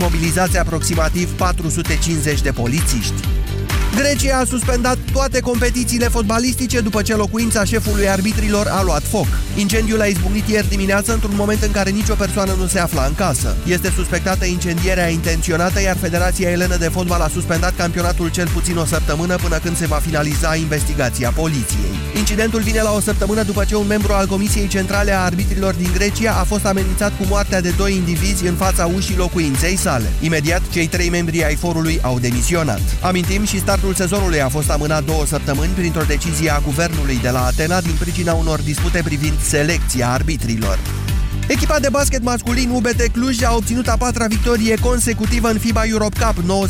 mobilizați aproximativ 450 de polițiști. Grecia a suspendat toate competițiile fotbalistice după ce locuința șefului arbitrilor a luat foc. Incendiul a izbucnit ieri dimineață într-un moment în care nicio persoană nu se afla în casă. Este suspectată incendierea intenționată, iar Federația Elenă de Fotbal a suspendat campionatul cel puțin o săptămână până când se va finaliza investigația poliției. Incidentul vine la o săptămână după ce un membru al Comisiei Centrale a Arbitrilor din Grecia a fost amenințat cu moartea de doi indivizi în fața ușii locuinței sale. Imediat, cei trei membri ai forului au demisionat. Amintim și startul Startul sezonului a fost amânat două săptămâni printr-o decizie a guvernului de la Atena din pricina unor dispute privind selecția arbitrilor. Echipa de basket masculin UBT Cluj a obținut a patra victorie consecutivă în FIBA Europe Cup,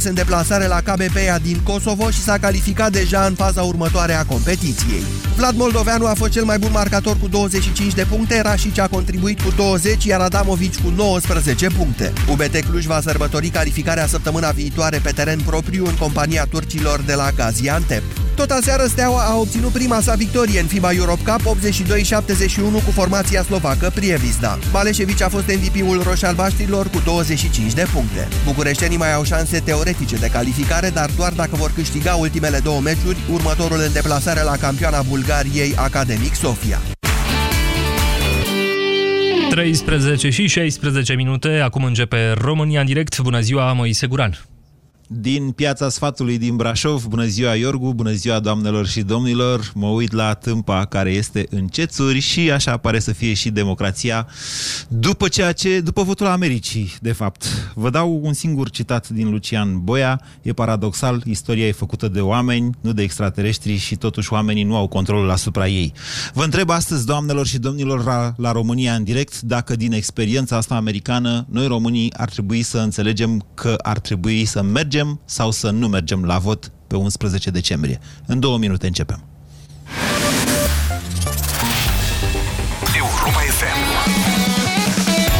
99-76 în deplasare la KBPA din Kosovo și s-a calificat deja în faza următoare a competiției. Vlad Moldoveanu a fost cel mai bun marcator cu 25 de puncte, Rașici a contribuit cu 20, iar Adamovici cu 19 puncte. UBT Cluj va sărbători calificarea săptămâna viitoare pe teren propriu în compania turcilor de la Gaziantep. Tot aseară Steaua a obținut prima sa victorie în FIBA Europe Cup 82-71 cu formația slovacă Prievizda. Baleșevici a fost MVP-ul roșalbaștrilor cu 25 de puncte. Bucureștenii mai au șanse teoretice de calificare, dar doar dacă vor câștiga ultimele două meciuri, următorul în deplasare la campioana Bulgariei Academic Sofia. 13 și 16 minute, acum începe România în direct. Bună ziua, Moise Guran! Din Piața Sfatului din Brașov. Bună ziua, Iorgu, bună ziua, doamnelor și domnilor. Mă uit la tâmpa care este în cețuri și așa pare să fie și democrația după ceea ce, după votul Americii, de fapt. Vă dau un singur citat din Lucian Boia. E paradoxal, istoria e făcută de oameni, nu de extraterestri și totuși oamenii nu au controlul asupra ei. Vă întreb astăzi, doamnelor și domnilor, la, la România în direct, dacă din experiența asta americană, noi românii ar trebui să înțelegem că ar trebui să mergem mergem sau să nu mergem la vot pe 11 decembrie. În două minute începem. Europa FM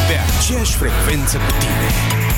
Pe aceeași frecvență cu tine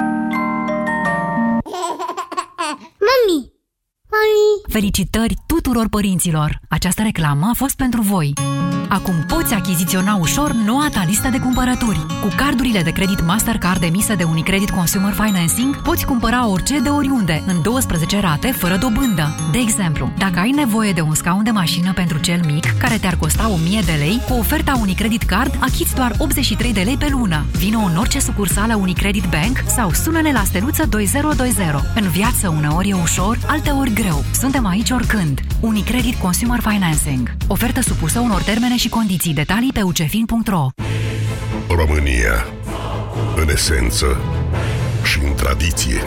Mami! Mami! Felicitări tuturor părinților! Această reclamă a fost pentru voi. Acum poți achiziționa ușor noua ta listă de cumpărături. Cu cardurile de credit Mastercard emise de Unicredit Consumer Financing, poți cumpăra orice de oriunde, în 12 rate, fără dobândă. De exemplu, dacă ai nevoie de un scaun de mașină pentru cel mic, care te-ar costa 1000 de lei, cu oferta Unicredit Card achiți doar 83 de lei pe lună. Vino în orice sucursală Unicredit Bank sau sună-ne la steluță 2020. În viață uneori e ușor, alteori greu. Suntem aici oricând. Unicredit Consumer Financing. Ofertă supusă unor termene și condiții. Detalii pe ucefin.ro România. În esență și în tradiție.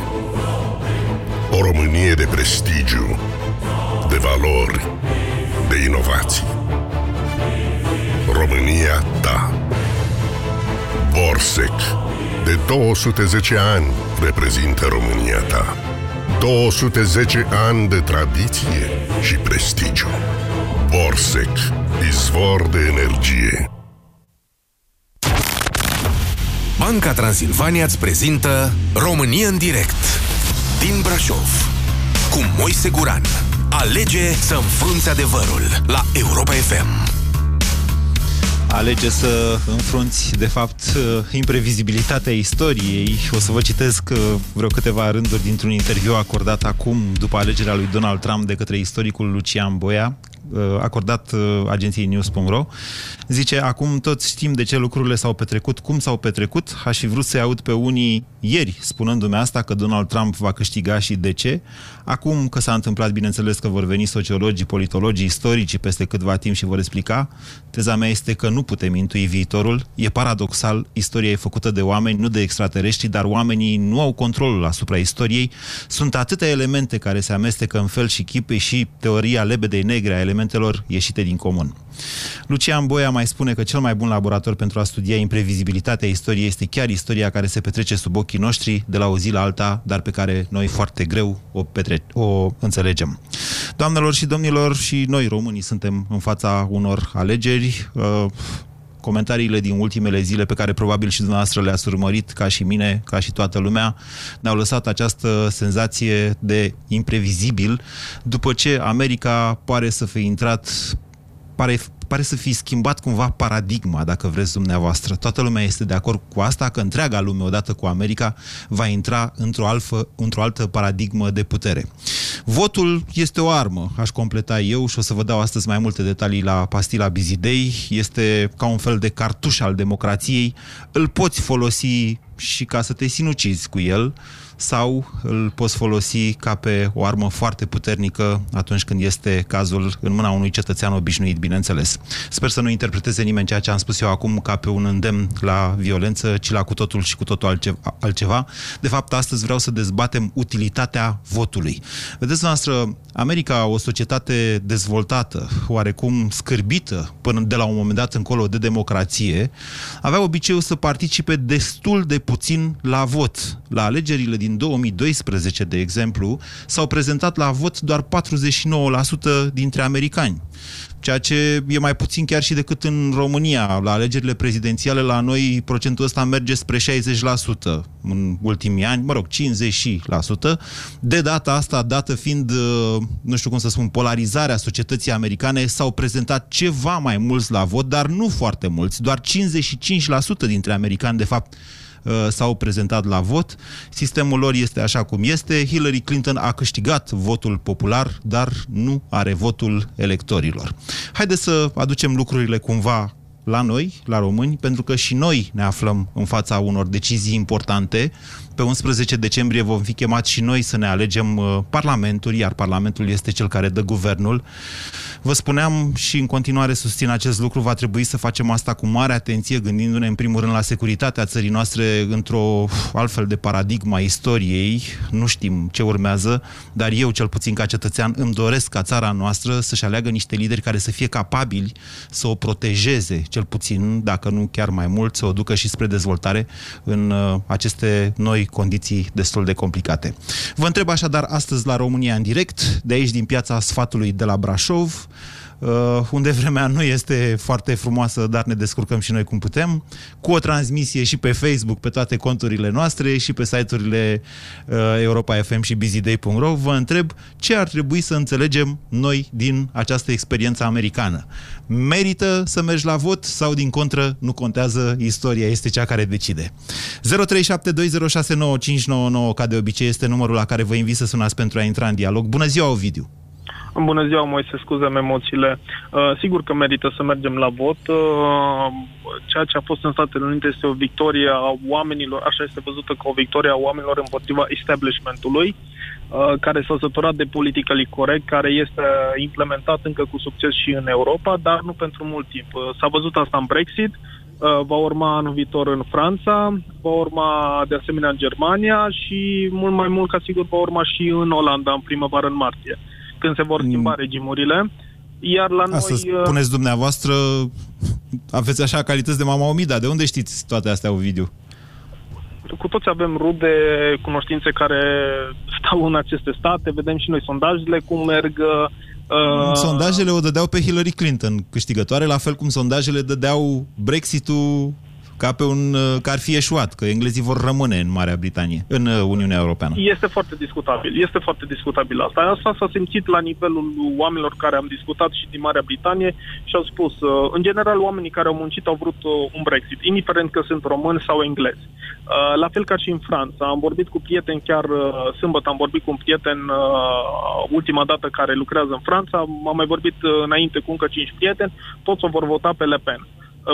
O Românie de prestigiu, de valori, de inovații. România ta. Borsec. De 210 ani reprezintă România ta. 210 ani de tradiție și prestigiu. Borsec. Izvor de energie. Banca Transilvania îți prezintă România în direct din Brașov cu Moise Guran. Alege să înfrunți adevărul la Europa FM alege să înfrunți, de fapt, imprevizibilitatea istoriei. O să vă citesc uh, vreo câteva rânduri dintr-un interviu acordat acum, după alegerea lui Donald Trump, de către istoricul Lucian Boia, uh, acordat uh, agenției News.ro. Zice, acum toți știm de ce lucrurile s-au petrecut, cum s-au petrecut. Aș fi vrut să-i aud pe unii ieri spunându-mi asta, că Donald Trump va câștiga și de ce. Acum că s-a întâmplat, bineînțeles că vor veni sociologii, politologii, istorici peste câtva timp și vor explica. Teza mea este că nu putem intui viitorul. E paradoxal, istoria e făcută de oameni, nu de extraterestri, dar oamenii nu au controlul asupra istoriei. Sunt atâtea elemente care se amestecă în fel și chip, și teoria lebedei negre a elementelor ieșite din comun. Lucian Boia mai spune că cel mai bun laborator pentru a studia imprevizibilitatea istoriei este chiar istoria care se petrece sub ochii noștri de la o zi la alta, dar pe care noi foarte greu o, petre- o înțelegem. Doamnelor și domnilor, și noi românii suntem în fața unor alegeri. Uh, comentariile din ultimele zile pe care probabil și dumneavoastră le-ați urmărit, ca și mine, ca și toată lumea, ne-au lăsat această senzație de imprevizibil, după ce America pare să fi intrat pare, pare să fi schimbat cumva paradigma, dacă vreți dumneavoastră. Toată lumea este de acord cu asta, că întreaga lume, odată cu America, va intra într-o, alfă, într-o altă paradigmă de putere. Votul este o armă, aș completa eu și o să vă dau astăzi mai multe detalii la pastila Bizidei. Este ca un fel de cartuș al democrației. Îl poți folosi și ca să te sinucizi cu el, sau îl poți folosi ca pe o armă foarte puternică atunci când este cazul în mâna unui cetățean obișnuit, bineînțeles. Sper să nu interpreteze nimeni ceea ce am spus eu acum ca pe un îndemn la violență, ci la cu totul și cu totul altceva. De fapt, astăzi vreau să dezbatem utilitatea votului. Vedeți, noastră, America, o societate dezvoltată, oarecum scârbită până de la un moment dat încolo de democrație, avea obiceiul să participe destul de puțin la vot. La alegerile din 2012, de exemplu, s-au prezentat la vot doar 49% dintre americani ceea ce e mai puțin chiar și decât în România. La alegerile prezidențiale, la noi, procentul ăsta merge spre 60% în ultimii ani, mă rog, 50%. De data asta, dată fiind, uh, nu știu cum să spun, polarizarea societății americane, s-au prezentat ceva mai mulți la vot, dar nu foarte mulți, doar 55% dintre americani, de fapt, Uh, s-au prezentat la vot. Sistemul lor este așa cum este. Hillary Clinton a câștigat votul popular, dar nu are votul electorilor. Haideți să aducem lucrurile cumva la noi, la români, pentru că și noi ne aflăm în fața unor decizii importante. Pe 11 decembrie vom fi chemați și noi să ne alegem uh, Parlamentul, iar Parlamentul este cel care dă guvernul. Vă spuneam și în continuare susțin acest lucru, va trebui să facem asta cu mare atenție, gândindu-ne în primul rând la securitatea țării noastre într-o altfel de paradigma istoriei. Nu știm ce urmează, dar eu, cel puțin ca cetățean, îmi doresc ca țara noastră să-și aleagă niște lideri care să fie capabili să o protejeze, cel puțin, dacă nu chiar mai mult, să o ducă și spre dezvoltare în uh, aceste noi condiții destul de complicate. Vă întreb așadar astăzi la România în direct, de aici din piața sfatului de la Brașov, uh, unde vremea nu este foarte frumoasă, dar ne descurcăm și noi cum putem, cu o transmisie și pe Facebook, pe toate conturile noastre și pe site-urile uh, Europa FM și busyday.ro, vă întreb ce ar trebui să înțelegem noi din această experiență americană. Merită să mergi la vot sau, din contră, nu contează, istoria este cea care decide. 0372069599, ca de obicei, este numărul la care vă invit să sunați pentru a intra în dialog. Bună ziua, Ovidiu! Bună ziua, Moise, scuzăm emoțiile. Uh, sigur că merită să mergem la vot. Uh, ceea ce a fost în Statele Unite este o victorie a oamenilor, așa este văzută ca o victorie a oamenilor împotriva establishmentului, uh, care s-a săturat de politically corect, care este implementat încă cu succes și în Europa, dar nu pentru mult timp. Uh, s-a văzut asta în Brexit, uh, va urma anul viitor în Franța, va urma de asemenea în Germania și mult mai mult ca sigur va urma și în Olanda în primăvară, în martie când se vor mm. schimba mm. regimurile. Iar la Asta noi... Uh, spuneți dumneavoastră, aveți așa calități de mama Omida. De unde știți toate astea, Ovidiu? Cu toți avem rude, cunoștințe care stau în aceste state, vedem și noi sondajele cum merg. Uh... Sondajele o dădeau pe Hillary Clinton câștigătoare, la fel cum sondajele dădeau Brexit-ul ca pe un, uh, că ar fi eșuat, că englezii vor rămâne în Marea Britanie, în uh, Uniunea Europeană. Este foarte discutabil, este foarte discutabil asta. Asta s-a simțit la nivelul oamenilor care am discutat și din Marea Britanie și au spus, uh, în general, oamenii care au muncit au vrut un Brexit, indiferent că sunt români sau englezi. La fel ca și în Franța. Am vorbit cu prieteni chiar sâmbătă, am vorbit cu un prieten ultima dată care lucrează în Franța, am mai vorbit înainte cu încă cinci prieteni, toți o vor vota pe Le Pen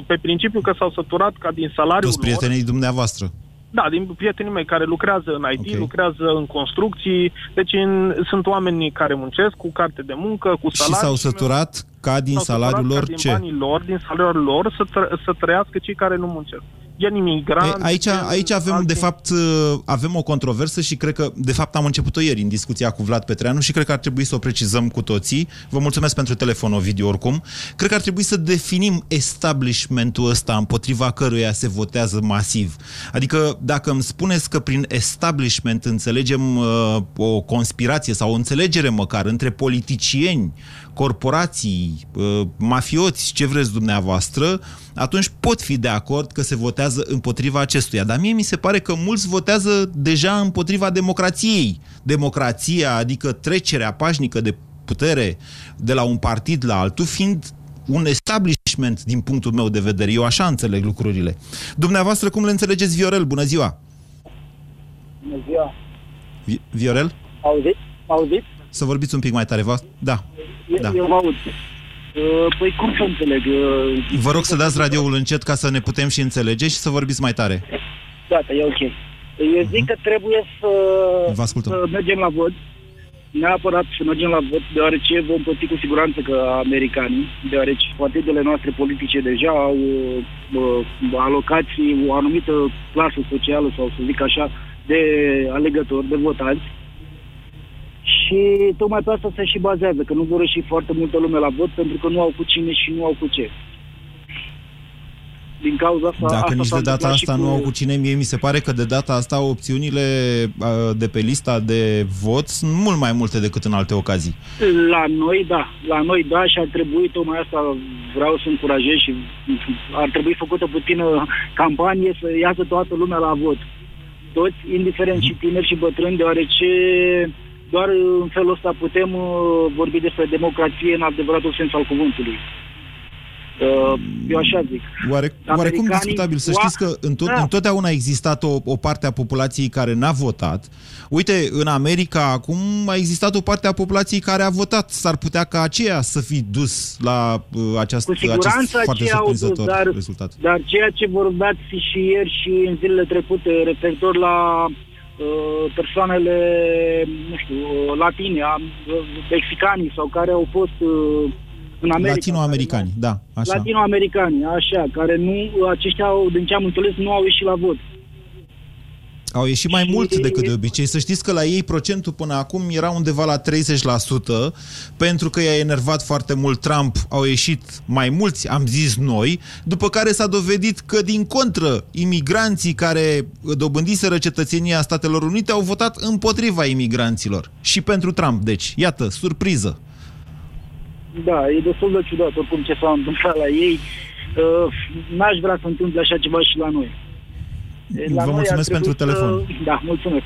pe principiu că s-au săturat ca din salariul Toți prietenii lor, dumneavoastră? Da, din prietenii mei care lucrează în IT, okay. lucrează în construcții, deci în, sunt oameni care muncesc cu carte de muncă, cu salarii. Și s-au săturat ca din salariul lor din ce? banii lor, din salariul lor, să, tră, să trăiască cei care nu muncesc. Gen imigranți. Aici, gen aici avem, alte... de fapt, uh, avem o controversă și cred că, de fapt, am început-o ieri în discuția cu Vlad Petreanu și cred că ar trebui să o precizăm cu toții. Vă mulțumesc pentru telefon, Ovidiu, oricum. Cred că ar trebui să definim establishmentul ăsta împotriva căruia se votează masiv. Adică, dacă îmi spuneți că prin establishment înțelegem uh, o conspirație sau o înțelegere măcar între politicieni, corporații, uh, mafioți, ce vreți dumneavoastră, atunci pot fi de acord că se votează împotriva acestuia. Dar mie mi se pare că mulți votează deja împotriva democrației. Democrația, adică trecerea pașnică de putere de la un partid la altul, fiind un establishment din punctul meu de vedere. Eu așa înțeleg lucrurile. Dumneavoastră, cum le înțelegeți, Viorel? Bună ziua! Bună ziua! Vi- Viorel? Auziți? Auziți? Să vorbiți un pic mai tare, vă? Da. Eu, Da. eu vă aud. Uh, Păi cum să înțeleg? Uh, Vă rog să dați radioul încet ca să ne putem și înțelege și să vorbiți mai tare. Gata, e ok. Eu zic că trebuie să, Vă ascultăm. să mergem la vot. Neapărat să mergem la vot, deoarece vom plăti cu siguranță că americanii, deoarece partidele noastre politice deja au uh, alocații, o anumită clasă socială, sau să zic așa, de alegători, de votanți. Și tocmai pe asta se și bazează, că nu vor ieși foarte multă lume la vot pentru că nu au cu cine și nu au cu ce. Din cauza asta... Dacă asta nici s-a de data întâmplat și asta nu au cu cine, mie mi se pare că de data asta opțiunile uh, de pe lista de vot sunt mult mai multe decât în alte ocazii. La noi, da. La noi, da, și ar trebui, tocmai asta vreau să încurajez și ar trebui făcută puțină campanie să iasă toată lumea la vot. Toți, indiferent și tineri și bătrâni, deoarece doar în felul ăsta putem uh, vorbi despre democrație în adevăratul sens al cuvântului. Uh, Eu așa zic. Oare, oarecum Americanii- discutabil. Să știți că întot, Da. întotdeauna a existat o, o parte a populației care n-a votat. Uite, în America acum a existat o parte a populației care a votat. S-ar putea ca aceea să fi dus la uh, această, Cu siguranță acest foarte aceia au dus, surprinzător dar, rezultat. dar ceea ce vorbeați și ieri și în zilele trecute referitor la uh, persoanele, nu știu, uh, latine, a- uh, mexicanii sau care au fost uh, în America. Latinoamericani, da, așa. Latinoamericani, așa, care nu, aceștia, au, din ce am înțeles, nu au ieșit la vot. Au ieșit mai mult decât de obicei. Să știți că la ei procentul până acum era undeva la 30%, pentru că i-a enervat foarte mult Trump, au ieșit mai mulți, am zis noi, după care s-a dovedit că, din contră, imigranții care dobândiseră cetățenia Statelor Unite au votat împotriva imigranților. Și pentru Trump, deci, iată, surpriză. Da, e destul de ciudat oricum ce s-a întâmplat la ei. Uh, n-aș vrea să întâmple așa ceva și la noi. La Vă noi mulțumesc ar trebui pentru telefon. Să... Da, mulțumesc.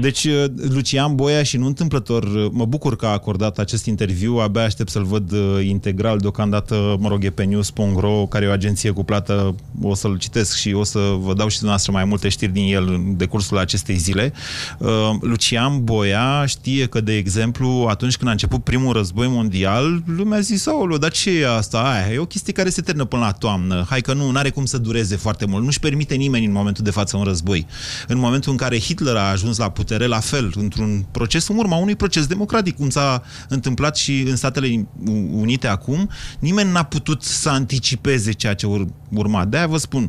Deci, uh, Lucian Boia, și nu întâmplător, uh, mă bucur că a acordat acest interviu, abia aștept să-l văd uh, integral, deocamdată, mă rog, e pe news.ro, care e o agenție cu plată, o să-l citesc și o să vă dau și dumneavoastră mai multe știri din el în decursul acestei zile. Uh, Lucian Boia știe că, de exemplu, atunci când a început primul război mondial, lumea a zis, aoleu, dar ce e asta? Aia, e o chestie care se termină până la toamnă. Hai că nu, are cum să dureze foarte mult. Nu-și permite nimeni în momentul de față un război. În momentul în care Hitler a ajuns la putere, la fel, într-un proces, în urma unui proces democratic, cum s-a întâmplat și în Statele Unite acum, nimeni n-a putut să anticipeze ceea ce ur- urma. De-aia vă spun,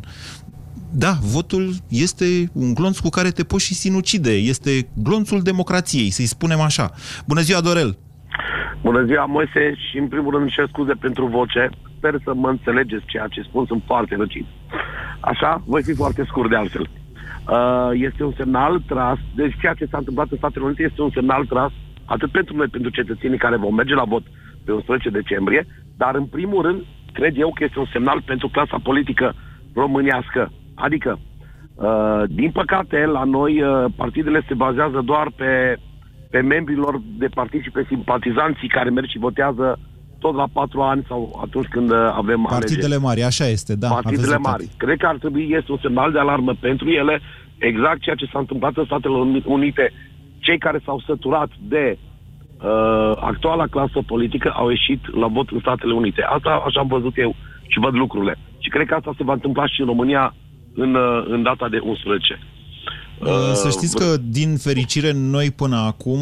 da, votul este un glonț cu care te poți și sinucide. Este glonțul democrației, să-i spunem așa. Bună ziua, Dorel! Bună ziua, Moise, și în primul rând îmi cer scuze pentru voce. Sper să mă înțelegeți ceea ce spun, sunt foarte răcit. Așa, voi fi foarte scurt de altfel. Uh, este un semnal tras, deci ceea ce s-a întâmplat în Statele Unite este un semnal tras atât pentru noi, pentru cetățenii care vom merge la vot pe 11 decembrie, dar în primul rând, cred eu că este un semnal pentru clasa politică românească. Adică, uh, din păcate, la noi uh, partidele se bazează doar pe, pe membrilor de partid și pe simpatizanții care merg și votează tot la patru ani sau atunci când uh, avem Partidele alegeri. mari, așa este, da. aveți Partidele dreptate. mari. Cred că ar trebui, este un semnal de alarmă pentru ele, exact ceea ce s-a întâmplat în Statele Uni- Unite. Cei care s-au săturat de uh, actuala clasă politică au ieșit la vot în Statele Unite. Asta așa am văzut eu și văd lucrurile. Și cred că asta se va întâmpla și în România în, uh, în data de 11. Uh, să știți că, din fericire, noi până acum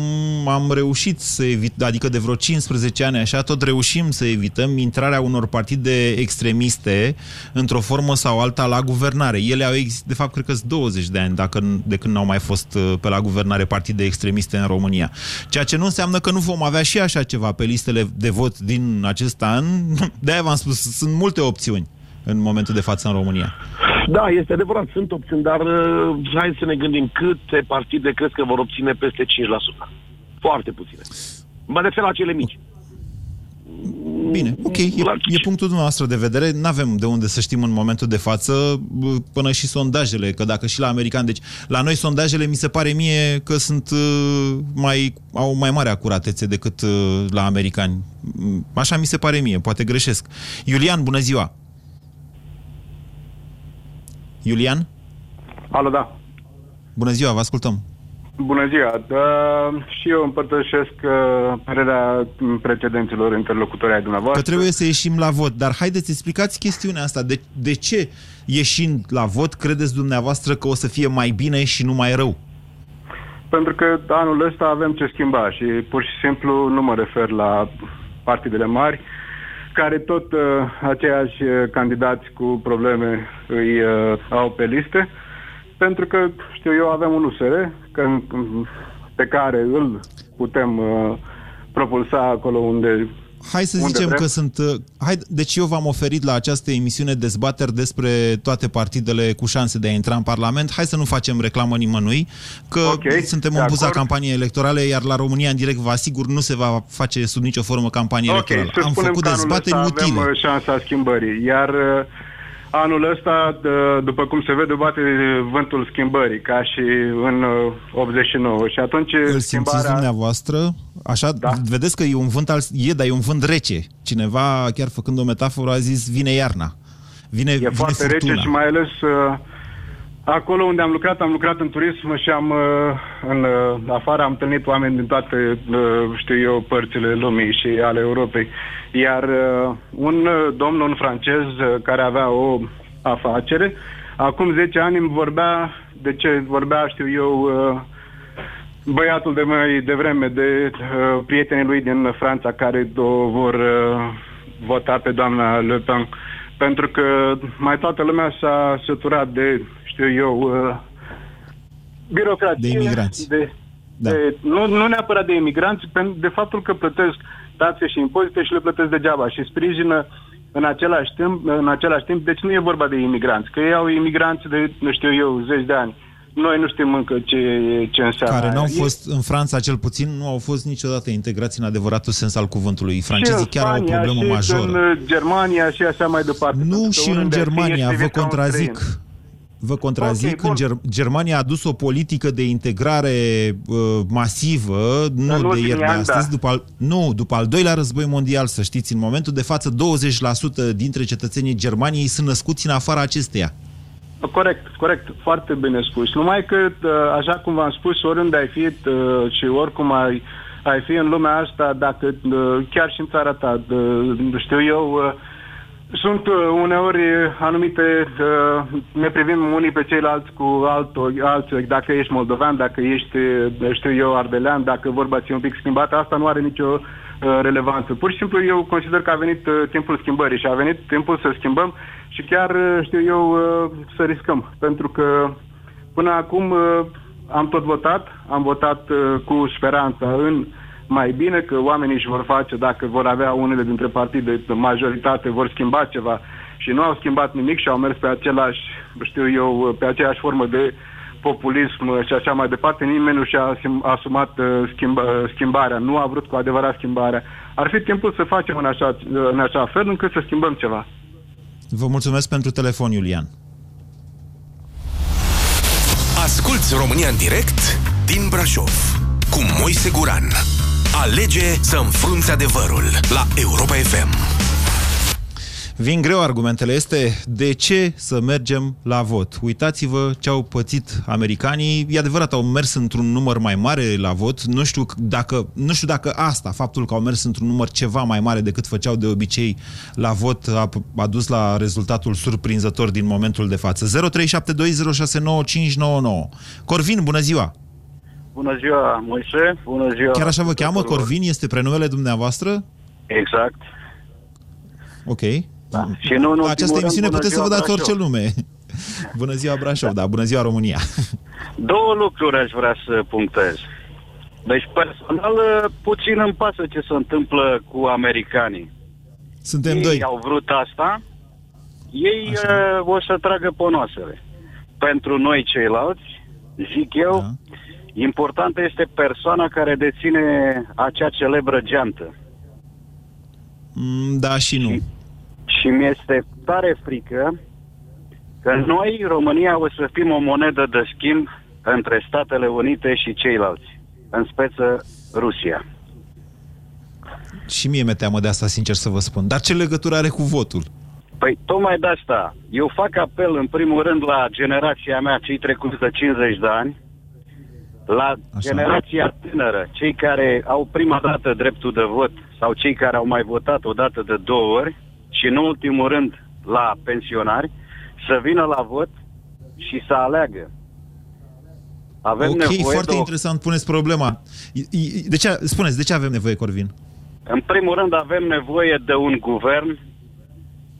am reușit să evităm, adică de vreo 15 ani așa, tot reușim să evităm intrarea unor partide extremiste într-o formă sau alta la guvernare. Ele au existat, de fapt, cred că sunt 20 de ani dacă, de când n-au mai fost uh, pe la guvernare partide extremiste în România. Ceea ce nu înseamnă că nu vom avea și așa ceva pe listele de vot din acest an. De-aia v-am spus, sunt multe opțiuni în momentul de față în România. Da, este adevărat, sunt opțiuni, dar uh, hai să ne gândim câte partide crezi că vor obține peste 5%. Foarte puține. Mă refer la cele mici. Bine, ok, e, e punctul dumneavoastră de vedere. Nu avem de unde să știm în momentul de față bă, până și sondajele, că dacă și la americani, deci la noi sondajele mi se pare mie că sunt uh, mai, au mai mare acuratețe decât uh, la americani. Așa mi se pare mie, poate greșesc. Iulian, bună ziua! Iulian? Alo, da. Bună ziua, vă ascultăm. Bună ziua. Da, și eu împărtășesc uh, părerea precedenților interlocutori ai dumneavoastră. Că trebuie să ieșim la vot, dar haideți, explicați chestiunea asta. De, de ce ieșind la vot credeți dumneavoastră că o să fie mai bine și nu mai rău? Pentru că anul ăsta avem ce schimba și pur și simplu nu mă refer la partidele mari, care tot uh, aceiași uh, candidați cu probleme îi uh, au pe liste, pentru că, știu eu, avem un USR că, pe care îl putem uh, propulsa acolo unde Hai să zicem vrem? că sunt... Uh, hai, deci eu v-am oferit la această emisiune dezbateri despre toate partidele cu șanse de a intra în Parlament. Hai să nu facem reclamă nimănui, că okay, suntem în buza campaniei electorale, iar la România în direct, vă asigur, nu se va face sub nicio formă campanie okay, electorală. Am făcut dezbateri utile. Avem uh, șansa schimbării, iar uh, Anul ăsta, după cum se vede, bate vântul schimbării, ca și în 89. Și atunci Îl simțiți dumneavoastră? Așa, da. vedeți că e un vânt al, e, dar e un vânt rece. Cineva, chiar făcând o metaforă, a zis, vine iarna. Vine, e vine foarte furtuna. rece și mai ales acolo unde am lucrat, am lucrat în turism și am în afară am întâlnit oameni din toate, știu eu, părțile lumii și ale Europei. Iar uh, un uh, domn, un francez uh, care avea o afacere, acum 10 ani îmi vorbea, de ce vorbea, știu eu, uh, băiatul de mai devreme, de uh, prietenii lui din Franța care o vor uh, vota pe doamna Le Pen. Pentru că mai toată lumea s-a săturat de, știu eu, uh, birocrație. De imigranți. De, da. de, nu, nu neapărat de imigranți, de faptul că plătesc taxe și impozite și le plătesc degeaba și sprijină în același timp, în același timp deci nu e vorba de imigranți, că ei au imigranți de, nu știu eu, zeci de ani. Noi nu știm încă ce, ce înseamnă. Care nu au fost, în Franța cel puțin, nu au fost niciodată integrați în adevăratul sens al cuvântului. Francezii chiar au o problemă și majoră. în Germania și așa mai departe. Nu și în Germania, vă contrazic. Vă contrazic, okay, în Ger- Germania a adus o politică de integrare uh, masivă, nu de ieri de astăzi, da. după al, nu, după al doilea război mondial, să știți, în momentul de față 20% dintre cetățenii Germaniei sunt născuți în afara acesteia. Corect, corect, foarte bine spus. Numai că, uh, așa cum v-am spus, oriunde ai fi uh, și oricum ai, ai fi în lumea asta, dacă uh, chiar și în țara ta, știu eu, sunt uh, uneori anumite, uh, ne privim unii pe ceilalți cu altul, alții, dacă ești moldovean, dacă ești, uh, știu eu, ardelean, dacă vorba ți un pic schimbată, asta nu are nicio uh, relevanță. Pur și simplu eu consider că a venit uh, timpul schimbării și a venit timpul să schimbăm și chiar, uh, știu eu, uh, să riscăm. Pentru că până acum uh, am tot votat, am votat uh, cu speranța în uh, mai bine, că oamenii își vor face, dacă vor avea unele dintre partide majoritate, vor schimba ceva și nu au schimbat nimic și au mers pe același, știu eu, pe aceeași formă de populism și așa mai departe, nimeni nu și-a asumat uh, schimba, uh, schimbarea, nu a vrut cu adevărat schimbarea. Ar fi timpul să facem în așa, în așa fel încât să schimbăm ceva. Vă mulțumesc pentru telefon, Iulian. Asculți România în direct din Brașov cu Moise Guran. Alege să înfrunți adevărul la Europa FM. Vin greu argumentele. Este de ce să mergem la vot? Uitați-vă ce au pățit americanii. E adevărat, au mers într-un număr mai mare la vot. Nu știu dacă, nu știu dacă asta, faptul că au mers într-un număr ceva mai mare decât făceau de obicei la vot, a, a dus la rezultatul surprinzător din momentul de față. 0372069599. Corvin, bună ziua! Bună ziua, Moise. Bună ziua. Chiar așa vă cheamă? Corvin este prenumele dumneavoastră? Exact. Ok. Da. Și nu în La această ultimul emisiune rând, bună puteți să vă ziua, dați Brașov. orice nume. Bună ziua Brașov, da, bună ziua România. Două lucruri aș vrea să punctez. Deci, personal, puțin îmi pasă ce se întâmplă cu americanii. Suntem ei doi. au vrut asta, ei uh, o să tragă ponoasele. Pentru noi ceilalți, zic eu, Da. importantă este persoana care deține acea celebră geantă. Mm, Da și nu. Și mi-este tare frică că noi, România, o să fim o monedă de schimb între Statele Unite și ceilalți, în speță Rusia. Și mie mi-e teamă de asta, sincer să vă spun. Dar ce legătură are cu votul? Păi tocmai de asta, eu fac apel în primul rând la generația mea, cei trecuți de 50 de ani, la Așa. generația tânără, cei care au prima dată dreptul de vot sau cei care au mai votat o dată de două ori și în ultimul rând la pensionari, să vină la vot și să aleagă. Avem ok, nevoie foarte de o interesant puneți problema. I- i- De ce, spuneți, de ce avem nevoie, Corvin? În primul rând avem nevoie de un guvern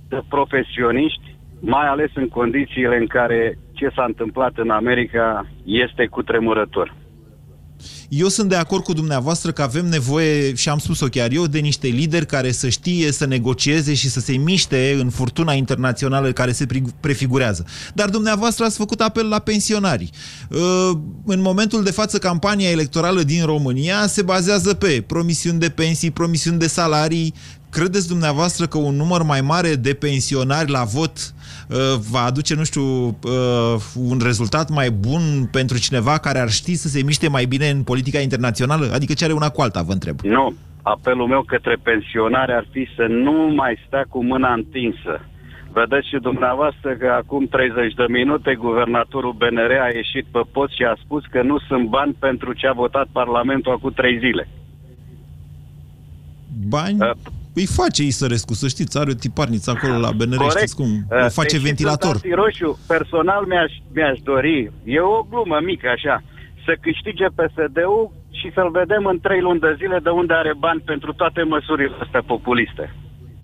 de profesioniști, mai ales în condițiile în care ce s-a întâmplat în America este cutremurător. Eu sunt de acord cu dumneavoastră că avem nevoie, și am spus-o chiar eu, de niște lideri care să știe să negocieze și să se miște în furtuna internațională care se pri- prefigurează. Dar dumneavoastră ați făcut apel la pensionari. Uh, În momentul de față, campania electorală din România se bazează pe promisiuni de pensii, promisiuni de salarii. Credeți dumneavoastră că un număr mai mare de pensionari la vot uh, va aduce, nu știu, uh, un rezultat mai bun pentru cineva care ar ști să se miște mai bine în politica internațională? Adică ce are una cu alta, vă întreb. Nu, apelul meu către pensionari ar fi să nu mai stea cu mâna întinsă. Vedeți și dumneavoastră că acum 30 de minute guvernatorul BNR a ieșit pe post și a spus că nu sunt bani pentru ce a votat Parlamentul acum trei zile. Bani? Îi face Isărescu, să știți, are o tiparniță acolo la BNR, Corect. știți cum? Uh, O face deci ventilator. sunt antiroșu. Personal mi-aș, mi-aș dori, e o glumă mică așa, să câștige PSD-ul și să-l vedem în trei luni de zile de unde are bani pentru toate măsurile astea populiste.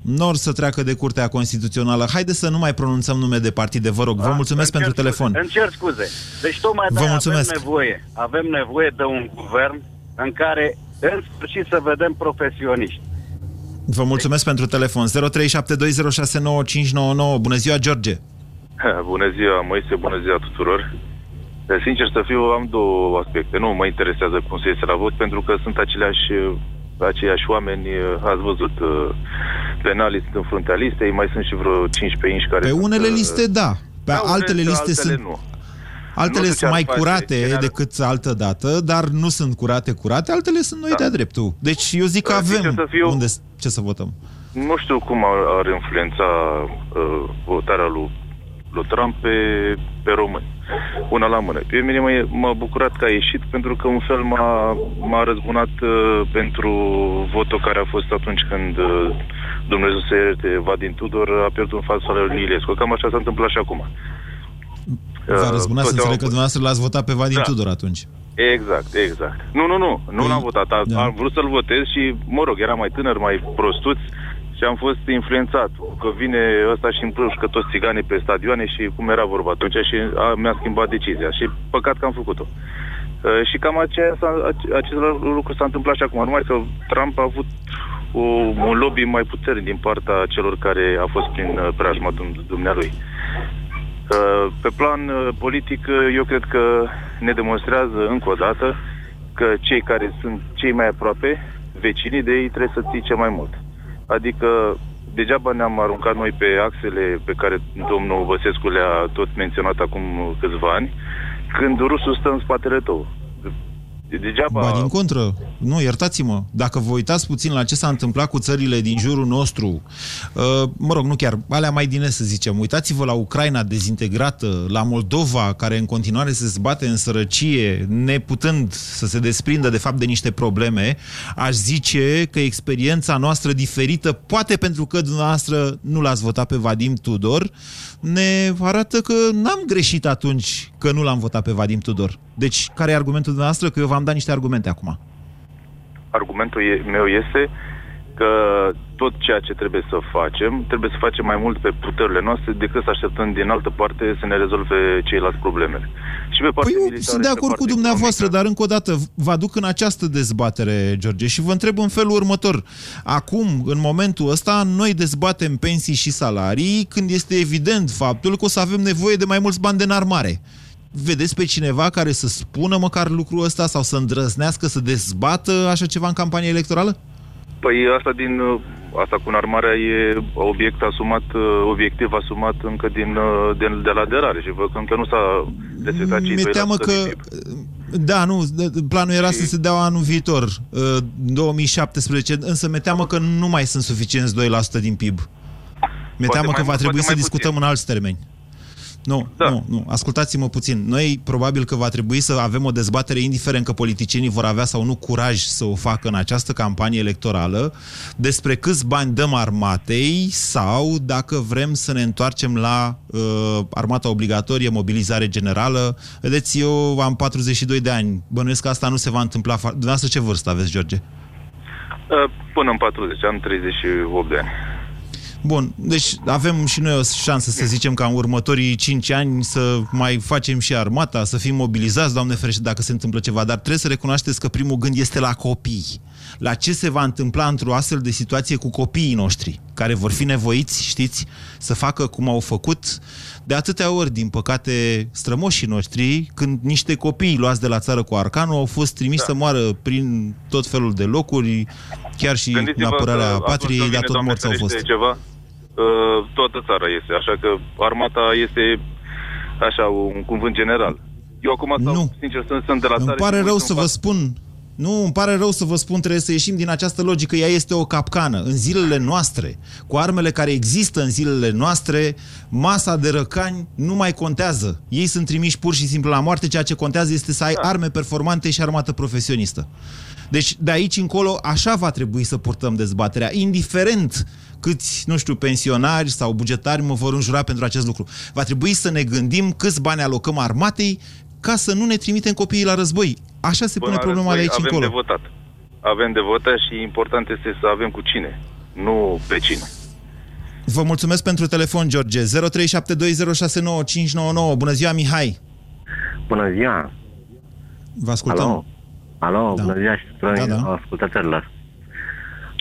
Nor să treacă de Curtea Constituțională. Haideți să nu mai pronunțăm nume de partide, vă rog. Vă mulțumesc pentru telefon. Îmi cer scuze. Deci tocmai Vă de mulțumesc. avem nevoie. Avem nevoie de un guvern în care în sfârșit să vedem profesioniști. Vă mulțumesc pentru telefon. 0372069599. Bună ziua, George. Bună ziua, Moise, bună ziua tuturor. De Sincer să fiu, am două aspecte. Nu mă interesează cum se iese la vot, pentru că sunt aceleași, aceiași oameni, ați văzut, penalii sunt în fruntea listei, mai sunt și vreo 15 inși care Pe sunt, unele uh, liste, da. Pe da, altele unele, liste altele sunt... Nu. Altele Nu știu ce sunt ar mai face curate general- decât altă dată, dar nu sunt curate, curate. Altele sunt noi de-a dreptul. Deci eu zic că Da, sincer avem să fiu- unde, ce să votăm. Nu știu cum ar, ar influența uh, votarea lui, lui Trump pe, pe români. Una la mână. Pe mine m-a, m-a bucurat că a ieșit pentru că un fel m-a, m-a răzbunat uh, pentru votul care a fost atunci când uh, Dumnezeu să ierte Vadin Tudor a pierdut în fața lui Iliescu. Cam așa s-a întâmplat și acum. V-a răzbunat să toate au- înțeleg că dumneavoastră l-ați votat pe Vadin Da. Tudor atunci. Exact, exact. Nu, nu, nu, nu l-am votat. A, da. Am vrut să-l votez și, mă rog, era mai tânăr, mai prostuț și am fost influențat. Că vine ăsta și împrășcă toți țiganii pe stadioane și cum era vorba atunci și a, mi-a schimbat decizia. Și păcat că am făcut-o. Uh, și cam aceea, s-a- ace- același lucru s-a întâmplat și acum. Numai că Trump a avut o, un lobby mai puternic din partea celor care a fost prin uh, preajma dum- dumnealui. Uh, Pe plan uh, politic, uh, eu cred că ne demonstrează încă o dată că cei care sunt cei mai aproape, vecinii de ei, trebuie să ții cel mai mult. Adică, degeaba ne-am aruncat noi pe axele pe care domnul Băsescu le-a tot menționat acum câțiva ani, când rusul stă în spatele tău. Degeaba... Ba din contră, nu, iertați-mă, dacă vă uitați puțin la ce s-a întâmplat cu țările din jurul nostru, uh, mă rog, nu chiar, alea mai din est, să zicem, uitați-vă la Ucraina dezintegrată, la Moldova, care în continuare se zbate în sărăcie, neputând să se desprindă de fapt de niște probleme, aș zice că experiența noastră diferită, poate pentru că dumneavoastră nu l-ați votat pe Vadim Tudor, ne arată că n-am greșit atunci că nu l-am votat pe Vadim Tudor. Deci, care e argumentul dumneavoastră? Că eu v-am dat niște argumente acum. Argumentul e- meu este că tot ceea ce trebuie să facem, trebuie să facem mai mult pe puterile noastre decât să așteptăm din altă parte să ne rezolve ceilalți problemele. Și pe partea Păi eu militară sunt de și pe acord cu partea dumneavoastră, dar încă o dată vă aduc în această dezbatere, George, și vă întreb în felul următor. Acum, în momentul ăsta, noi dezbatem pensii și salarii când este evident faptul că o să avem nevoie de mai mulți bani de înarmare. Vedeți pe cineva care să spună măcar lucrul ăsta sau să îndrăznească să dezbată așa ceva în campanie electorală? Păi asta din uh, asta cu înarmarea e obiect asumat, uh, obiectiv asumat încă din uh, de, de la aderare și văd că încă nu s-a respectat cei Mi-e 2% teamă că... din PIB. Da, nu, planul era să se dea anul viitor, uh, 2017, însă mi-e teamă că nu mai sunt suficienți 2% din PIB. Mi-e Poate teamă mai că va mult, trebui poate să mai discutăm în alți termeni. Nu, da. nu, nu. Ascultați-mă puțin. Noi probabil că va trebui să avem o dezbatere, indiferent că politicienii vor avea sau nu curaj să o facă în această campanie electorală, despre câți bani dăm armatei sau dacă vrem să ne întoarcem la uh, armata obligatorie, mobilizare generală. Vedeți, eu am 42 de ani. Bănuiesc că asta nu se va întâmpla. fa- Dumneavoastră ce vârstă aveți, George? Uh, Până în 40, am 38 de ani. Bun, deci avem și noi o șansă să zicem ca în următorii 5 ani să mai facem și armata, să fim mobilizați, Doamne ferește, dacă se întâmplă ceva, dar trebuie să recunoașteți că primul gând este la copii. La ce se va întâmpla într-o astfel de situație cu copiii noștri, care vor fi nevoiți, știți, să facă cum au făcut de atâtea ori, din păcate, strămoșii noștri, când niște copii luați de la țară cu arcanul au fost trimiși da. să moară prin tot felul de locuri, chiar și în Gândiți-vă apărarea că atunci patriei, când dar vine, tot Doamne morți au ferește, fost. Ceva, uh, toată țara este, așa că armata este așa un cuvânt general. Eu acum stau, Nu. sincer, sunt, sunt de la Îmi țară pare și mă rău uit să în vă față. spun, nu, îmi pare rău să vă spun, trebuie să ieșim din această logică. Ea este o capcană. În zilele noastre, cu armele care există în zilele noastre, masa de răcani nu mai contează. Ei sunt trimiși pur și simplu la moarte, ceea ce contează este să ai Da. arme performante și armată profesionistă. Deci, de aici încolo, așa va trebui să purtăm dezbaterea, indiferent câți, nu știu, pensionari sau bugetari mă vor înjura pentru acest lucru. Va trebui să ne gândim câți bani alocăm armatei ca să nu ne trimitem copiii la război. Așa se pune Până la problema de război aici avem încolo. de votat. Avem de votat și important este să avem cu cine, nu pe cine. Vă mulțumesc pentru telefon, George. 0372069599. Bună ziua, Mihai. Bună ziua! Vă ascultăm. Alo, Alo Da. bună ziua și tuturor Da, da. ascultătorilor.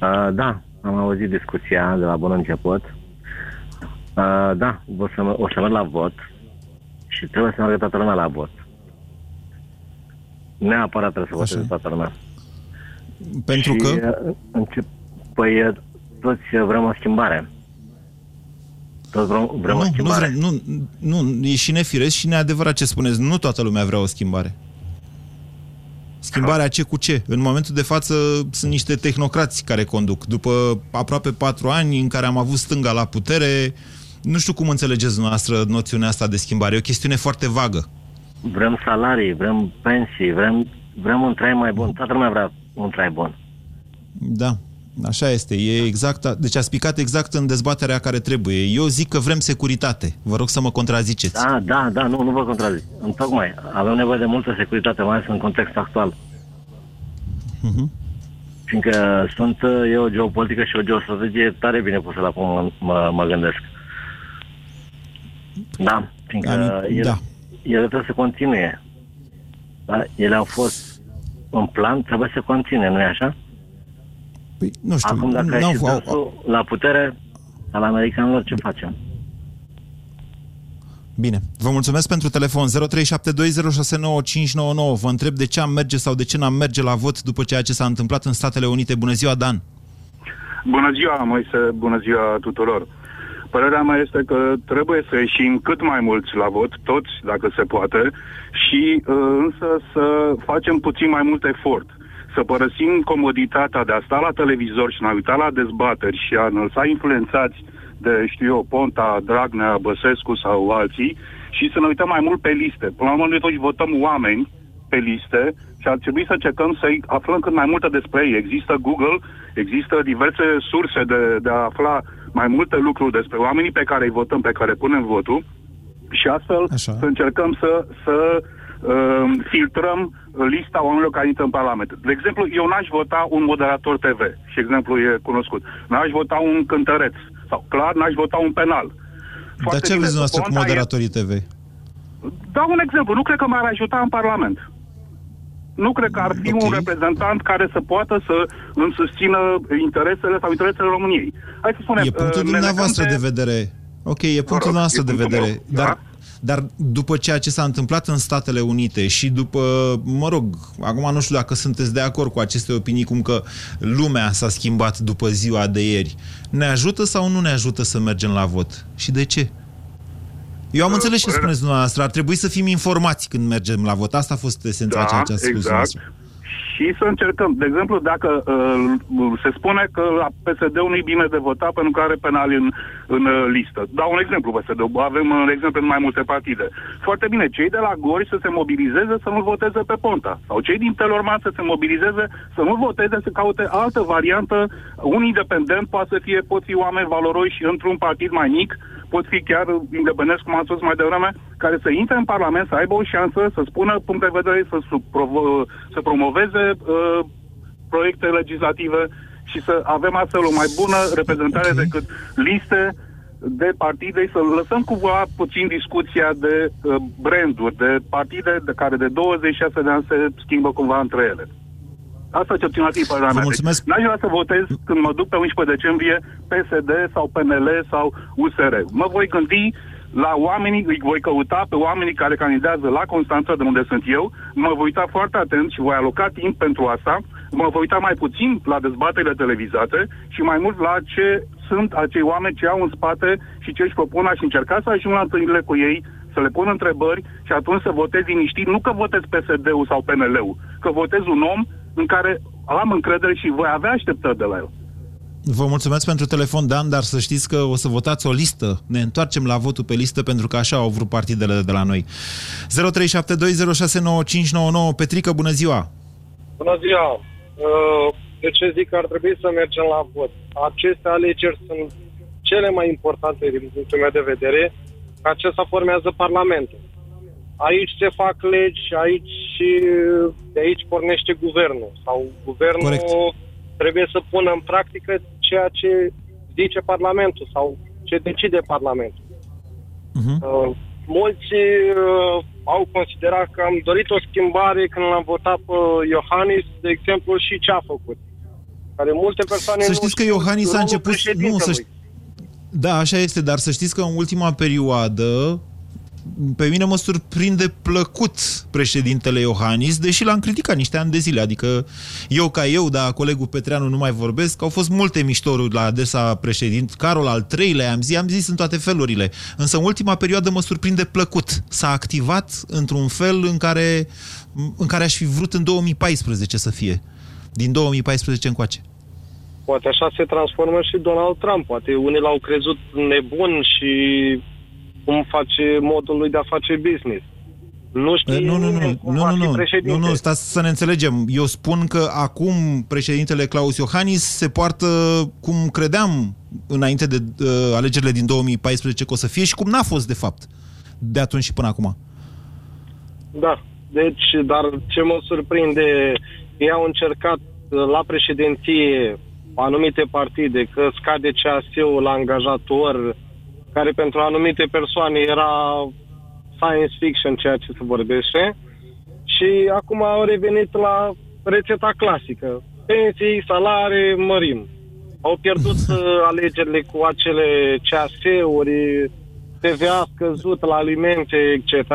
Uh, da, am auzit discuția de la bun început. Uh, da, o să, mă- o să merg la vot și trebuie să meargă toată lumea la vot. Neapărat trebuie să voteze toată lumea. Pentru și, că? uh, Încep, păi uh, toți uh, vrem o schimbare. Toți vrem, vrem o nu, nu, schimbare. vrem, nu, nu, e și nefiresc și neadevărat ce spuneți. Nu toată lumea vrea o schimbare. Schimbarea ce cu ce? În momentul de față sunt niște tehnocrați care conduc. După aproape patru ani în care am avut stânga la putere, nu știu cum înțelegeți dumneavoastră noțiunea asta de schimbare. E o chestiune foarte vagă. Vrem salarii, vrem pensii, vrem, vrem un trai mai bun. Toată lumea vrea un trai bun. Da, așa este. E exact, a- deci ați picat exact în dezbaterea care trebuie. Eu zic că vrem securitate. Vă rog să mă contraziceți. Da, da, da, nu, nu vă contrazic. Întocmai, avem nevoie de multă securitate, mai ales în contextul actual. Mhm. Fiindcă sunt uh, e o geopolitică și o geostrategie tare bine pusă la cum mă, mă, mă gândesc. Da, fiindcă Am- ele, da. Ele trebuie să continue. Da? Ele au fost în plan, trebuie să continue, nu-i așa? Păi, nu știu. Acum, dacă n-au- ai și au- dânsul la putere al americanilor, ce facem? Bine. Vă mulțumesc pentru telefon 0372069599. Vă întreb de ce am merge sau de ce n-am merge la vot după ceea ce s-a întâmplat în Statele Unite. Bună ziua, Dan! Bună ziua, Moise, bună ziua tuturor. Părerea mea este că trebuie să ieșim cât mai mulți la vot, toți, dacă se poate, și uh, însă să facem puțin mai mult efort. Să părăsim comoditatea de a sta la televizor și a uita la dezbateri și a ne lăsa influențați de, știu eu, Ponta, Dragnea, Băsescu sau alții și să ne uităm mai mult pe liste. Până la urmă, noi toți votăm oameni pe liste și ar trebui să încercăm să-i aflăm cât mai multe despre ei. Există Google, există diverse surse de, de a afla mai multe lucruri despre oamenii pe care îi votăm, pe care punem votul și astfel Așa. să încercăm să, să uh, filtrăm lista oamenilor care intră în Parlament. De exemplu, eu n-aș vota un moderator TV, și exemplu e cunoscut. N-aș vota un cântăreț, sau clar, n-aș vota un penal. Foarte Dar ce vreți dumneavoastră cu moderatorii TV? Dau un exemplu. Nu cred că m-ar ajuta în Parlament. Nu cred că ar fi okay. un reprezentant care să poată să îmi susțină interesele sau interesele României. Hai să spunem... E punctul uh, dumneavoastră de... de vedere. Ok, e punctul dumneavoastră de vedere. Meu, dar, da? dar după ceea ce s-a întâmplat în Statele Unite și după, mă rog, acum nu știu dacă sunteți de acord cu aceste opinii, cum că lumea s-a schimbat după ziua de ieri, ne ajută sau nu ne ajută să mergem la vot? Și de ce? Eu am înțeles ce spuneți dumneavoastră. Ar trebui să fim informați când mergem la vot. Asta a fost esența da, ceea ce a spus exact. Și să încercăm. De exemplu, dacă uh, se spune că la PSD-ul nu e bine de votat pentru că are penali în, în uh, listă. Dau un exemplu PSD. Avem un uh, exemplu în mai multe partide. Foarte bine. Cei de la Gori să se mobilizeze să nu voteze pe Ponta. Sau cei din Telorman să se mobilizeze să nu voteze, să caute altă variantă. Un independent poate să fie, pot fi oameni valoroși într-un partid mai mic pot fi chiar independent, cum am spus mai devreme, care să intre în Parlament, să aibă o șansă, să spună punct de vedere, să, să promoveze uh, proiecte legislative și să avem astfel o mai bună reprezentare okay. decât liste de partide, să lăsăm cumva puțin discuția de uh, branduri, de partide de care de 26 de ani se schimbă cumva între ele. Asta ce obțin fi părerea mea. Mulțumesc. Deci, n-aș vrea să votez când mă duc pe 11 decembrie PSD sau PNL sau USR. Mă voi gândi la oamenii, îi voi căuta pe oamenii care candidează la Constanța, de unde sunt eu, mă voi uita foarte atent și voi aloca timp pentru asta, mă voi uita mai puțin la dezbaterile televizate și mai mult la ce sunt acei oameni ce au în spate și ce își propun și încerca să ajung la întâlnirile cu ei, să le pun întrebări și atunci să votez liniștit, nu că votez PSD-ul sau PNL-ul, că votez un om în care am încredere și voi avea așteptări de la el. Vă mulțumesc pentru telefon, Dan, dar să știți că o să votați o listă. Ne întoarcem la votul pe listă pentru că așa au vrut partidele de la noi. 0372069599 Petrică, bună ziua! Bună ziua! Uh, de ce zic că ar trebui să mergem la vot? Aceste alegeri sunt cele mai importante din punctul meu de vedere, că acesta formează Parlamentul. Aici se fac legi, aici de aici pornește guvernul. Sau guvernul Corect. trebuie să pună în practică ceea ce zice Parlamentul sau ce decide Parlamentul. Uh-huh. Uh, mulți uh, au considerat că am dorit o schimbare când l-am votat pe Iohannis, de exemplu, și ce a făcut. Care multe persoane Să știți că Iohannis a început... Nu, să ști... Da, așa este, dar să știți că în ultima perioadă pe mine mă surprinde plăcut președintele Iohannis, deși l-am criticat niște ani de zile. Adică eu ca eu, dar colegul Petreanu nu mai vorbesc, au fost multe miștoruri la adresa președint. Carol al treilea, am zis, am zis în toate felurile. Însă în ultima perioadă mă surprinde plăcut. S-a activat într-un fel în care, în care aș fi vrut în 2014 să fie. Din 2014 încoace. Poate așa se transformă și Donald Trump. Poate unii l-au crezut nebun și cum face modul lui de a face business. Nu eh, știi nu, nu, nu, cum nu, va nu. Nu, nu, stați să ne înțelegem. Eu spun că acum președintele Claus Iohannis se poartă cum credeam înainte de uh, alegerile din 2014 că o să fie și cum n-a fost, de fapt, de atunci și până acum. Da, deci, dar ce mă surprinde, ei au încercat eh, la președinție anumite partide, că scade CAS-ul la angajator, care pentru anumite persoane era science fiction ceea ce se vorbește și acum au revenit la rețeta clasică. Pensii, salarii, mărim. Au pierdut uh, alegerile cu acele CAS-uri, TVA scăzut la alimente, etc.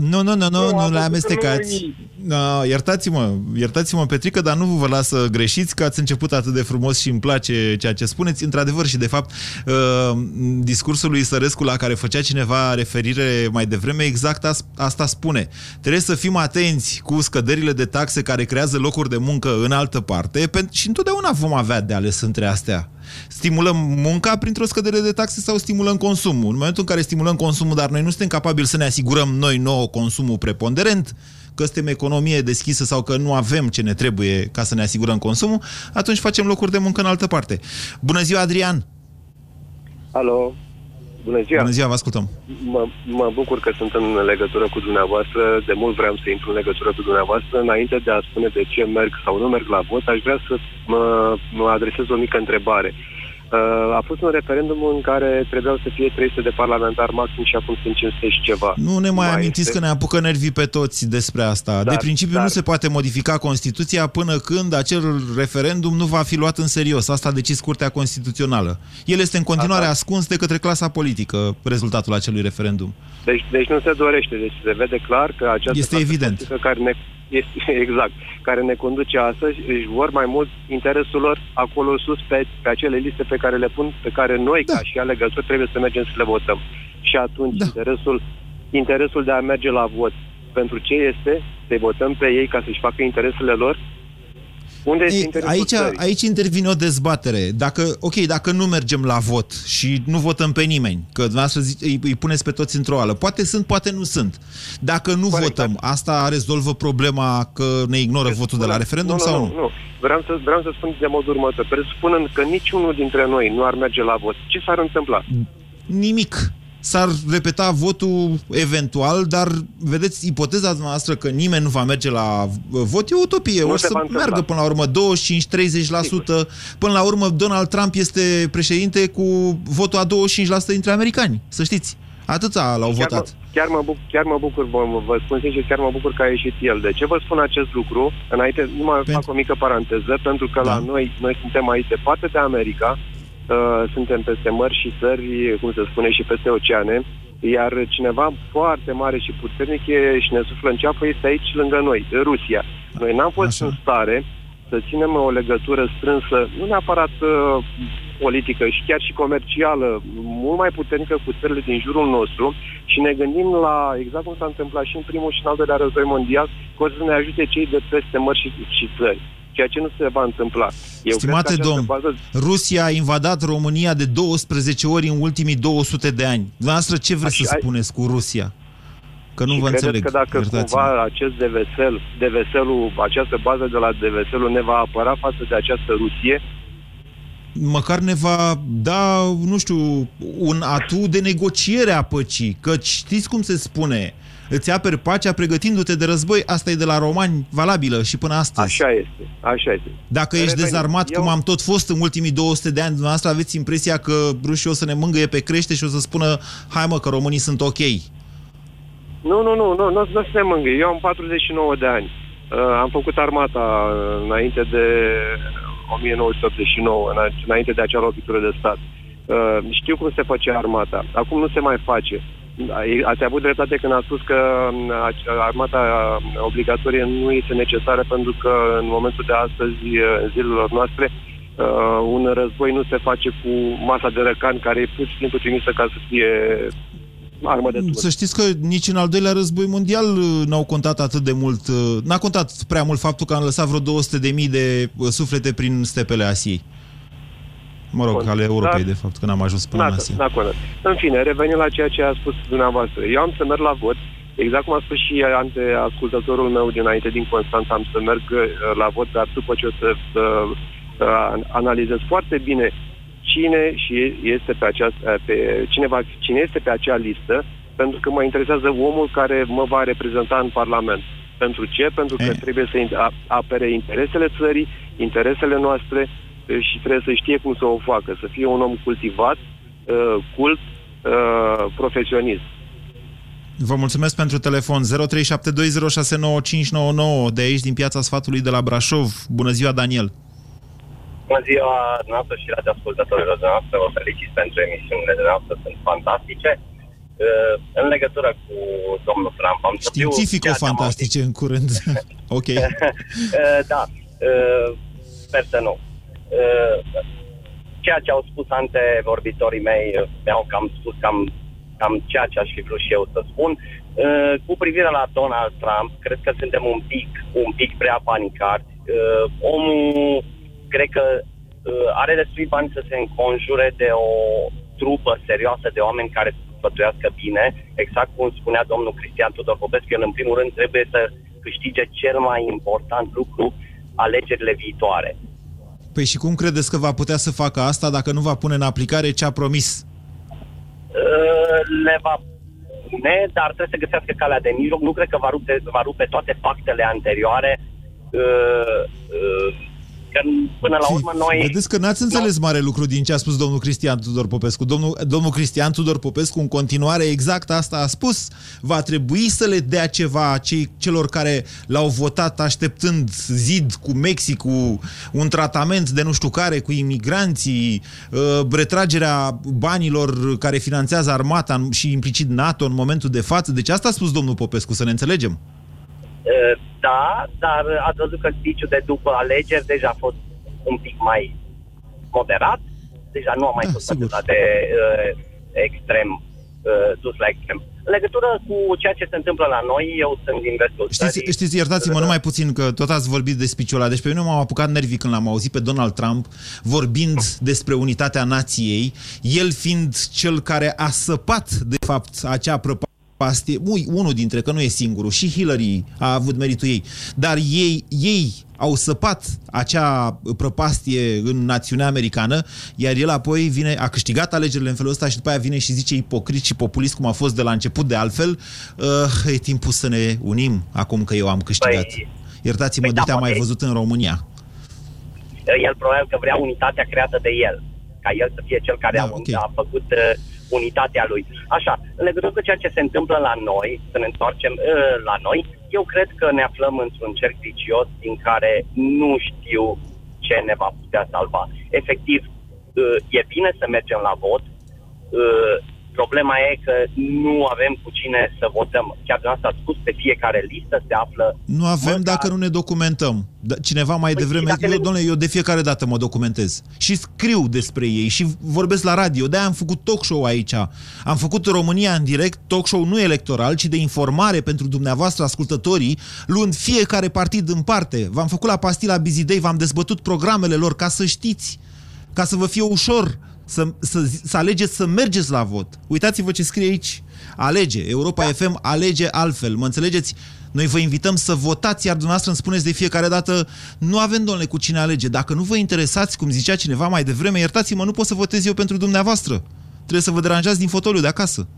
Nu, nu, nu, nu, Nu, nu am le văzut amestecați. în No, iertați-mă, iertați-mă, Petrică, dar nu vă las să greșiți că ați început atât de frumos și îmi place ceea ce spuneți. Într-adevăr și, de fapt, uh, discursul lui Sărescu la care făcea cineva referire mai devreme, exact as- asta spune. Trebuie să fim atenți cu scăderile de taxe care creează locuri de muncă în altă parte pen- și întotdeauna vom avea de ales între astea. Stimulăm munca printr-o scădere de taxe sau stimulăm consumul? În momentul în care stimulăm consumul, dar noi nu suntem capabili să ne asigurăm noi nouă consumul preponderent, că suntem economie deschisă sau că nu avem ce ne trebuie ca să ne asigurăm consumul, atunci facem locuri de muncă în altă parte. Bună ziua, Adrian! Alo, bună ziua! Bună ziua, vă ascultăm! Mă, mă bucur că sunt în legătură cu dumneavoastră. De mult vreau să intru în legătură cu dumneavoastră. Înainte de a spune de ce merg sau nu merg la vot, aș vrea să mă, mă adresez o mică întrebare. Uh, a fost un referendum în care trebuiau să fie 300 de parlamentari maxim și acum sunt 500 și ceva. Nu ne mai, Mai amintiți este- că ne apucă nervii pe toți despre asta. Dar- de principiu dar- nu se poate modifica Constituția până când acel referendum nu va fi luat în serios. Asta a decis Curtea Constituțională. El este în continuare ascuns de către clasa politică, rezultatul acelui referendum. Deci, deci nu se dorește, deci se vede clar că această Este clase evident. politică care ne, este, exact, care ne conduce astăzi își vor mai mult interesul lor acolo sus pe, pe acele liste pe care le pun, pe care noi da. ca și alegători trebuie să mergem să le votăm. Și atunci da. interesul, interesul de a merge la vot pentru ce este? Să votăm pe ei ca să-și facă interesele lor? Unde este Ei, interesul aici, țării? aici intervine o dezbatere. Dacă, ok, dacă nu mergem la vot și nu votăm pe nimeni, că dumneavoastră zi- îi, îi puneți pe toți într-o ală, poate sunt, poate nu sunt. Dacă nu Corect, votăm, asta rezolvă problema că ne ignoră votul de la referendum nu, sau nu? nu? Nu, nu. Vreau să, vreau să spun de modul următor. Presupunând că niciunul dintre noi nu ar merge la vot, ce s-ar întâmpla? Nimic. S-ar repeta votul eventual, dar vedeți, ipoteza noastră că nimeni nu va merge la uh, vot e o utopie. Nu o se să va întâmpla. meargă până la urmă 25-30%. Până la urmă Donald Trump este președinte cu votul a 25% dintre americani. Să știți. Atâția l-au Chiar votat. mă, chiar, mă bucur, chiar mă bucur, vă, vă spun sincer, chiar mă bucur că a ieșit el. De ce vă spun acest lucru? Înainte, nu mai fac o mică paranteză, pentru că da. la noi, noi suntem aici departe de America, uh, suntem peste mări și țări, cum se spune, și peste oceane, iar cineva foarte mare și puternic e, și ne suflă în ceapă este aici lângă noi, Rusia. Noi n-am fost Așa. în stare să ținem o legătură strânsă, nu neapărat uh, politică și chiar și comercială, mult mai puternică cu țările din jurul nostru și ne gândim la, exact cum s-a întâmplat și în primul și în al doilea război mondial, că o să ne ajute cei de peste mări și, și țări ceea ce nu se va întâmpla. Eu Stimate cred că domn, această bază... Rusia a invadat România de 12 ori în ultimii 200 de ani. Dumneavoastră ce vreți Așa, să ai- spuneți cu Rusia? Că nu și vă credeți înțeleg. că dacă iertați-mă. cumva acest devesel, deveselul, această bază de la deveselul ne va apăra față de această Rusie, măcar ne va da, nu știu, un atu de negociere a păcii. Că știți cum se spune, îți aperi pacea pregătindu-te de război, asta e de la romani valabilă și până astăzi. așa este, așa este. Dacă ești Revenim. dezarmat, Eu- cum am tot fost în ultimii 200 de ani, dumneavoastră aveți impresia că rușii o să ne mângâie pe crește și o să spună hai mă, că românii sunt ok. Nu, nu, nu, nu, nu, nu se mângâie. Eu am 49 de ani. Uh, am făcut armata uh, înainte de 1989, îna- înainte de acea lovitură de stat. Uh, știu cum se face armata. Acum nu se mai face. Ai- Ați avut dreptate când a spus că um, ace- armata uh, obligatorie nu este necesară pentru că în momentul de astăzi, uh, în zilelor noastre, uh, un război nu se face cu masa de răcan care e pur și simplu trimisă ca să fie armă de Să știți că nici în al doilea război mondial uh, n-au contat atât de mult, uh, n-a contat prea mult faptul că am lăsat vreo 200 de mii de uh, suflete prin stepele Asiei. Mă rog, Bun. ale Europei, Dar- de fapt, că n-am ajuns până în Da, Asia. da, corect. În fine, revenim la ceea ce a spus dumneavoastră. Eu am să merg la vot, exact cum a spus și ante ascultătorul meu dinainte din Constanța, am să merg uh, la vot, dar după ce o să uh, uh, analizez foarte bine cine și este pe această, pe, cine, va, cine este pe acea listă, pentru că mă interesează omul care mă va reprezenta în Parlament. Pentru ce? Pentru că trebuie să in- a- apere interesele țării, interesele noastre eh, și trebuie să știe cum să o facă, să fie un om cultivat, eh, cult, eh, profesionist. Vă mulțumesc pentru telefon 0372069599 de aici din piața sfatului de la Brașov. Bună ziua, Daniel! Bună ziua dumneavoastră și radioascultătorilor dumneavoastră. Vă felicit pentru emisiunile dumneavoastră, sunt fantastice. Uh, în legătură cu domnul Trump, am să fiu ceea ce am Științifico-fantastice în curând. ok. Uh, da, uh, sper să nu. Uh, ceea ce au spus antevorbitorii mei uh, mi-au cam spus cam, cam ceea ce aș fi vrut și eu să spun. Uh, cu privire la Donald Trump, cred că suntem un pic, un pic prea panicați. Uh, omul, cred că uh, are destui bani să se înconjure de o trupă serioasă de oameni care să sfătuiască bine, exact cum spunea domnul Cristian Tudor Popescu, el în primul rând trebuie să câștige cel mai important lucru, alegerile viitoare. Păi și cum credeți că va putea să facă asta dacă nu va pune în aplicare ce a promis? Uh, le va pune, dar trebuie să găsească calea de mijloc. Nu cred că va rupe, va rupe toate pactele anterioare. Uh, uh, Că până la urmă noi... Vedeți că n-ați înțeles mare lucru din ce a spus domnul Cristian Tudor Popescu. Domnul, domnul Cristian Tudor Popescu, în continuare, exact asta a spus. Va trebui să le dea ceva cei, celor care l-au votat așteptând zid cu Mexic, cu un tratament de nu știu care, cu imigranții, uh, retragerea banilor care finanțează armata și implicit NATO în momentul de față. Deci asta a spus domnul Popescu, să ne înțelegem. Uh, Da, dar ați văzut că spiciul de după alegeri deja a fost un pic mai moderat. Deja nu a mai fost atât de uh, extrem, uh, dus la extrem. În legătură cu ceea ce se întâmplă la noi, eu sunt din vestul Știți, țării. știți iertați-mă numai puțin că tot ați vorbit de spiciul ăla. Deci pe mine m-am apucat nervii când l-am auzit pe Donald Trump vorbind despre unitatea nației, el fiind cel care a săpat, de fapt, acea prăpastie, ui, unul dintre, că nu e singurul, și Hillary a avut meritul ei, dar ei, ei au săpat acea prăpastie în națiunea americană, iar el apoi vine, a câștigat alegerile în felul ăsta și după aia vine și zice ipocrit și populist, cum a fost de la început de altfel, uh, e timpul să ne unim acum că eu am câștigat. Păi- Iertați-mă, păi de da, am mai poate- văzut în România. El probabil că vrea unitatea creată de el. Ca el să fie cel care Da, a, ok. a făcut uh, unitatea lui. Așa, în legătură cu ceea ce se întâmplă la noi, să ne întoarcem uh, la noi, eu cred că ne aflăm într-un cerc vicios din care nu știu ce ne va putea salva. Efectiv, uh, e bine să mergem la vot, uh, problema e că nu avem cu cine să votăm. Chiar de asta a spus, pe fiecare listă se află Nu avem dacă nu ne documentăm. Da, Cineva mai Păi, devreme... dacă Eu, ne- domnule, eu de fiecare dată mă documentez. Și scriu despre ei și vorbesc la radio. De-aia am făcut talk show aici. Am făcut România în direct, talk show nu electoral, ci de informare pentru dumneavoastră, ascultătorii, luând fiecare partid în parte. V-am făcut la Pastila Bizidei, v-am dezbătut programele lor ca să știți, ca să vă fie ușor să, să, să alegeți să mergeți la vot. Uitați-vă ce scrie aici. Alege. Europa da. FM alege altfel. Mă înțelegeți? Noi vă invităm să votați, iar dumneavoastră îmi spuneți de fiecare dată nu avem, domnule, cu cine alege. Dacă nu vă interesați, cum zicea cineva mai devreme, iertați-mă, nu pot să votez eu pentru dumneavoastră. Trebuie să vă deranjați din fotoliu de acasă.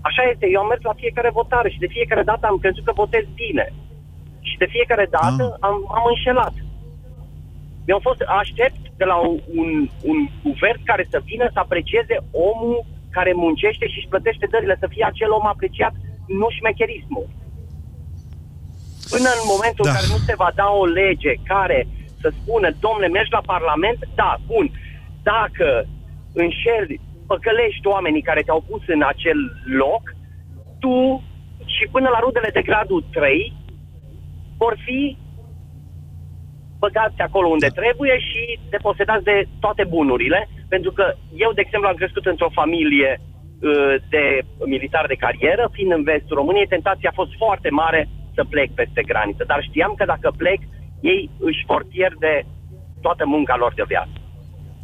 Așa este, eu am mers la fiecare votare și de fiecare dată am crezut că votez bine. Și de fiecare dată am, am înșelat. Mi-au fost, aștept de la un, un, un guvern care să vină să aprecieze omul care muncește și își plătește dările, să fie acel om apreciat, nu șmecherismul. Până în momentul da. în care nu se va da o lege care să spună, domnule, mergi la Parlament, da, bun, dacă înșeli, păcălești oamenii care te-au pus în acel loc, tu și până la rudele de gradul 3 vor fi băgați acolo unde trebuie și deposedați de toate bunurile, pentru că eu, de exemplu, am crescut într-o familie uh, de militari de carieră, fiind în vestul României, tentația a fost foarte mare să plec peste graniță, dar știam că dacă plec, ei își vor pierde toată munca lor de viață.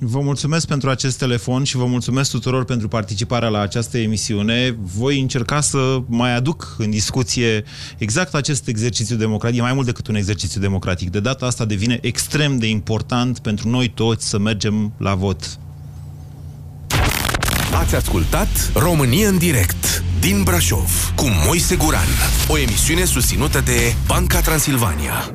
Vă mulțumesc pentru acest telefon și vă mulțumesc tuturor pentru participarea la această emisiune. Voi încerca să mai aduc în discuție exact acest exercițiu democratic, e mai mult decât un exercițiu democratic. De data asta devine extrem de important pentru noi toți să mergem la vot. Ați ascultat România în direct din Brașov cu Moise Guran, o emisiune susținută de Banca Transilvania.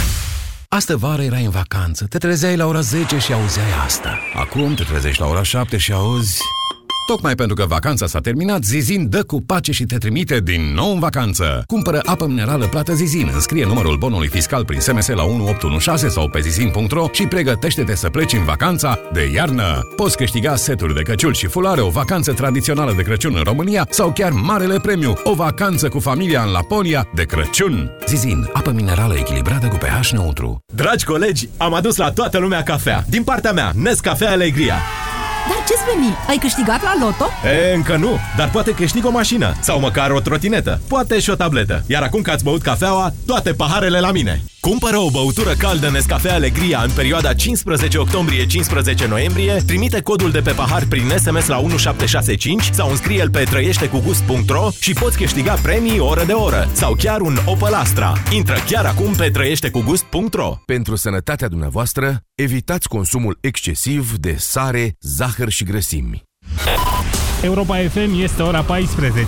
Astă vară erai în vacanță, te trezeai la ora 10 și auzeai asta. Acum te trezești la ora 7 și auzi... Tocmai pentru că vacanța s-a terminat, Zizin dă cu pace și te trimite din nou în vacanță. Cumpără apă minerală plată Zizin, înscrie numărul bonului fiscal prin SMS la 1816 sau pe zizin.ro și pregătește-te să pleci în vacanța de iarnă. Poți câștiga seturi de căciul și fulare, o vacanță tradițională de Crăciun în România sau chiar marele premiu, o vacanță cu familia în Laponia de Crăciun. Zizin, apă minerală echilibrată cu pH neutru. Dragi colegi, am adus la toată lumea cafea. Din partea mea, Nescafe Alegria. Dar ce-ți veni? Ai câștigat la loto? E, încă nu, dar poate câștig o mașină sau măcar o trotinetă, poate și o tabletă. Iar acum că ați băut cafeaua, toate paharele la mine. Cumpără o băutură caldă Nescafe Alegria în perioada 15 octombrie-15 noiembrie, trimite codul de pe pahar prin SMS la 1765 sau înscrie-l pe trăieștecugust.ro și poți câștiga premii oră de oră sau chiar un Opel Astra. Intră chiar acum pe trăieștecugust.ro Pentru sănătatea dumneavoastră, evitați consumul excesiv de sare, zahăr și grăsimi. Europa FM este ora 14.